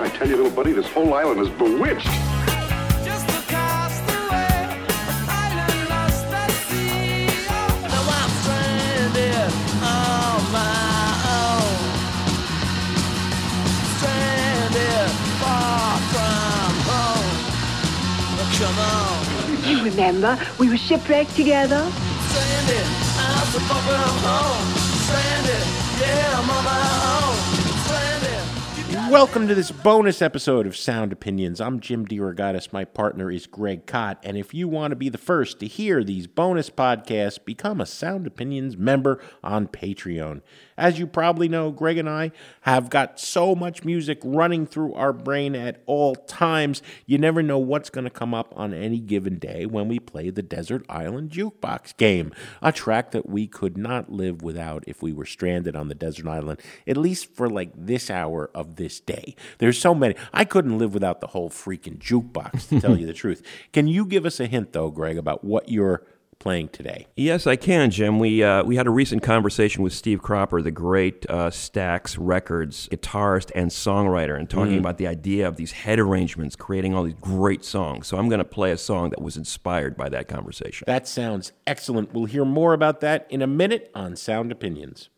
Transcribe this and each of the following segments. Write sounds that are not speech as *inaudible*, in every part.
I tell you, little buddy, this whole island is bewitched. Just across the way, an island lost at sea. Now I'm stranded on my own. Stranded far from home. Oh, come on, You remember, we were shipwrecked together. stranded, I'm so far from home. Stranded, yeah, I'm Welcome to this bonus episode of Sound Opinions. I'm Jim DeRogatis. My partner is Greg Kot. And if you want to be the first to hear these bonus podcasts, become a Sound Opinions member on Patreon. As you probably know, Greg and I have got so much music running through our brain at all times. You never know what's going to come up on any given day when we play the Desert Island Jukebox game, a track that we could not live without if we were stranded on the desert island, at least for like this hour of this day. There's so many. I couldn't live without the whole freaking jukebox, to tell you the *laughs* truth. Can you give us a hint, though, Greg, about what you're playing today? Yes, I can, Jim. We uh, we had a recent conversation with Steve Cropper, the great uh, Stax Records guitarist and songwriter, and talking about the idea of these head arrangements, creating all these great songs. So I'm going to play a song that was inspired by that conversation. That sounds excellent. We'll hear more about that in a minute on Sound Opinions.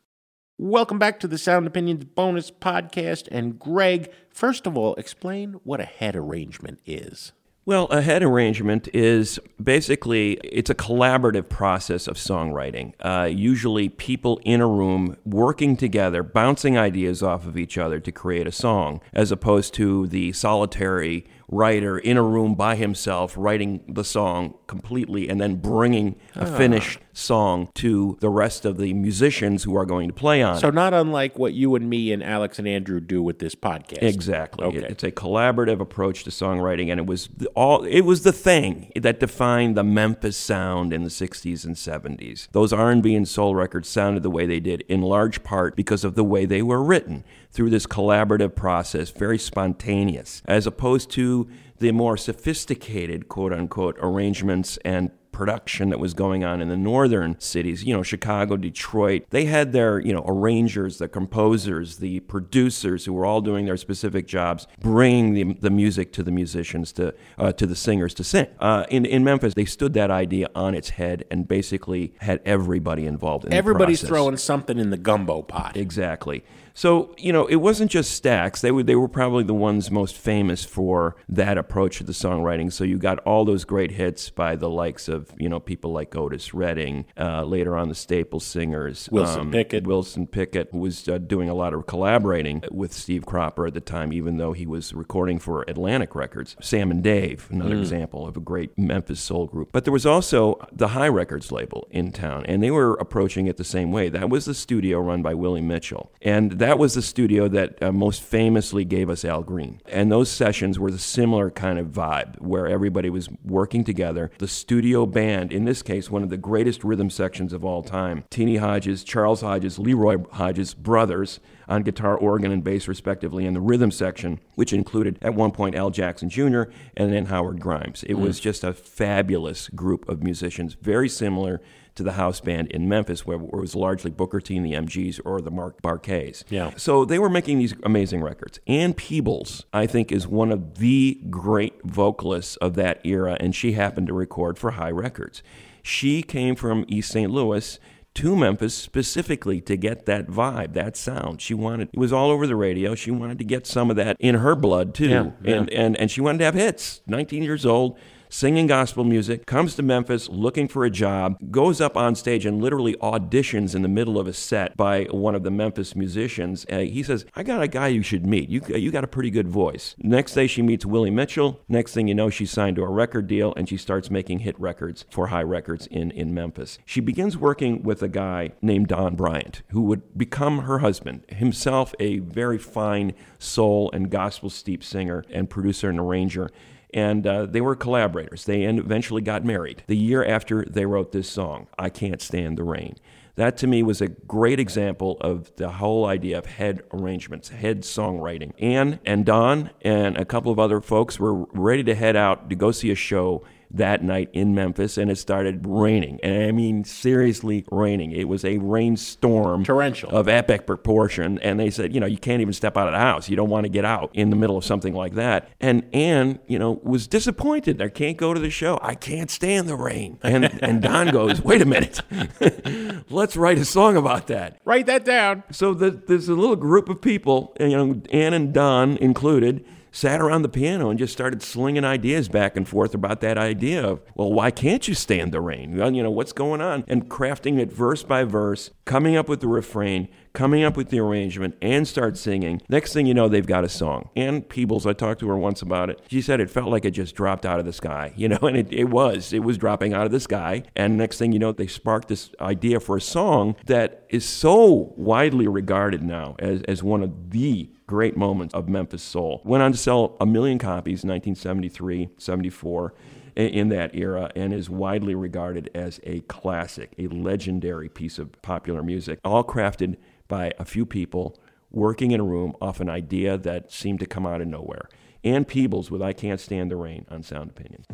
Welcome back to the Sound Opinions bonus podcast. And Greg, first of all, explain what a head arrangement is. Well, a head arrangement is basically it's a collaborative process of songwriting. Uh, usually, people in a room working together, bouncing ideas off of each other to create a song, as opposed to the solitary writer in a room by himself writing the song completely and then bringing a ah. finished song to the rest of the musicians who are going to play on So, it. not unlike what you and me and Alex and Andrew do with this podcast. Exactly. Okay. It- It's a collaborative approach to songwriting, and it was the, all. It was the thing that defined the Memphis sound in the '60s and '70s. Those R&B and soul records sounded the way they did, in large part because of the way they were written through this collaborative process, very spontaneous, as opposed to the more sophisticated "quote unquote" arrangements and production that was going on in the northern cities, you know, Chicago, Detroit. They had their, you know, arrangers, the composers, the producers who were all doing their specific jobs, bringing the, the music to the musicians, to uh, to the singers to sing. Uh, in in Memphis, they stood that idea on its head and basically had everybody involved in Everybody's throwing something in the gumbo pot. Exactly. So you know, it wasn't just Stax. They were they were probably the ones most famous for that approach to the songwriting. So you got all those great hits by the likes of you know people like Otis Redding, uh, later on the Staple Singers, um, Wilson Pickett. Wilson Pickett, who was uh, doing a lot of collaborating with Steve Cropper at the time, even though he was recording for Atlantic Records. Sam and Dave, another example of a great Memphis soul group. But there was also the Hi Records label in town, and they were approaching it the same way. That was the studio run by Willie Mitchell, and that was the studio that uh, most famously gave us Al Green. And those sessions were the similar kind of vibe, where everybody was working together. The studio band, in this case, one of the greatest rhythm sections of all time, Teenie Hodges, Charles Hodges, Leroy Hodges, brothers on guitar, organ, and bass, respectively, in the rhythm section, which included at one point Al Jackson Jr. and then Howard Grimes. It was just a fabulous group of musicians, very similar to the house band in Memphis, where, where it was largely Booker T and the MGs or the Mark Barquets. Yeah. So they were making these amazing records. Ann Peebles, I think, is one of the great vocalists of that era, and she happened to record for Hi Records. She came from East St. Louis to Memphis specifically to get that vibe, that sound. She wanted it was all over the radio. She wanted to get some of that in her blood too. Yeah, yeah. And and and she wanted to have hits. 19 years old, singing gospel music, comes to Memphis looking for a job, goes up on stage and literally auditions in the middle of a set by one of the Memphis musicians. Uh, he says, I got a guy you should meet. You, you got a pretty good voice. Next day, she meets Willie Mitchell. Next thing you know, she's signed to a record deal and she starts making hit records for Hi Records in, in Memphis. She begins working with a guy named Don Bryant, who would become her husband, himself a very fine soul and gospel steep singer and producer and arranger and uh, they were collaborators. They eventually got married the year after they wrote this song, I Can't Stand the Rain. That to me was a great example of the whole idea of head arrangements, head songwriting. Ann and Don and a couple of other folks were ready to head out to go see a show that night in Memphis, and it started raining. And I mean, seriously raining. It was a rainstorm. Torrential. Of epic proportion. And they said, you know, you can't even step out of the house. You don't want to get out in the middle of something like that. And Ann, you know, was disappointed. I can't go to the show. I can't stand the rain. And, *laughs* and Don goes, wait a minute. *laughs* Let's write a song about that. Write that down. So the, there's a little group of people, you know, Ann and Don included, sat around the piano and just started slinging ideas back and forth about that idea of, well, why can't you stand the rain? You know, what's going on? And crafting it verse by verse, coming up with the refrain, coming up with the arrangement, and start singing. Next thing you know, they've got a song. Ann Peebles, I talked to her once about it. She said it felt like it just dropped out of the sky, *laughs* you know, and it, it was. It was dropping out of the sky. And next thing you know, they sparked this idea for a song that is so widely regarded now as, as one of the great moments of Memphis soul. Went on to sell a million copies in 1973, 74 in that era and is widely regarded as a classic, a legendary piece of popular music, all crafted by a few people working in a room off an idea that seemed to come out of nowhere. Ann Peebles with I Can't Stand the Rain on Sound Opinions.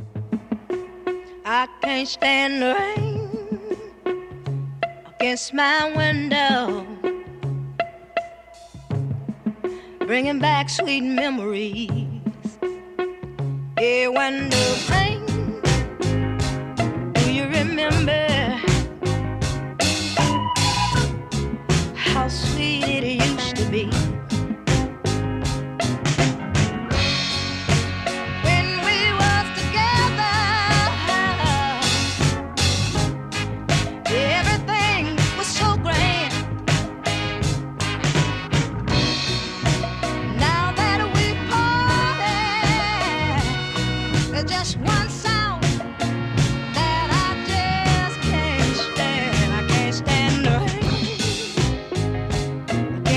I can't stand the rain against my window, bringing back sweet memories. Yeah, when the rain, do you remember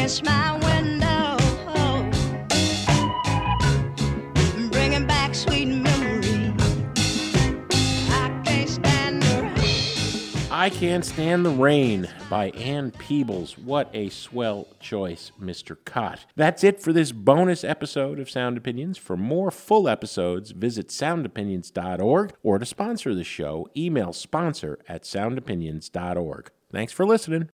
I can't stand the rain. I Can't Stand the Rain by Ann Peebles. What a swell choice, Mr. Kot. That's it for this bonus episode of Sound Opinions. For more full episodes, visit soundopinions.org or to sponsor the show, email sponsor at soundopinions.org. Thanks for listening.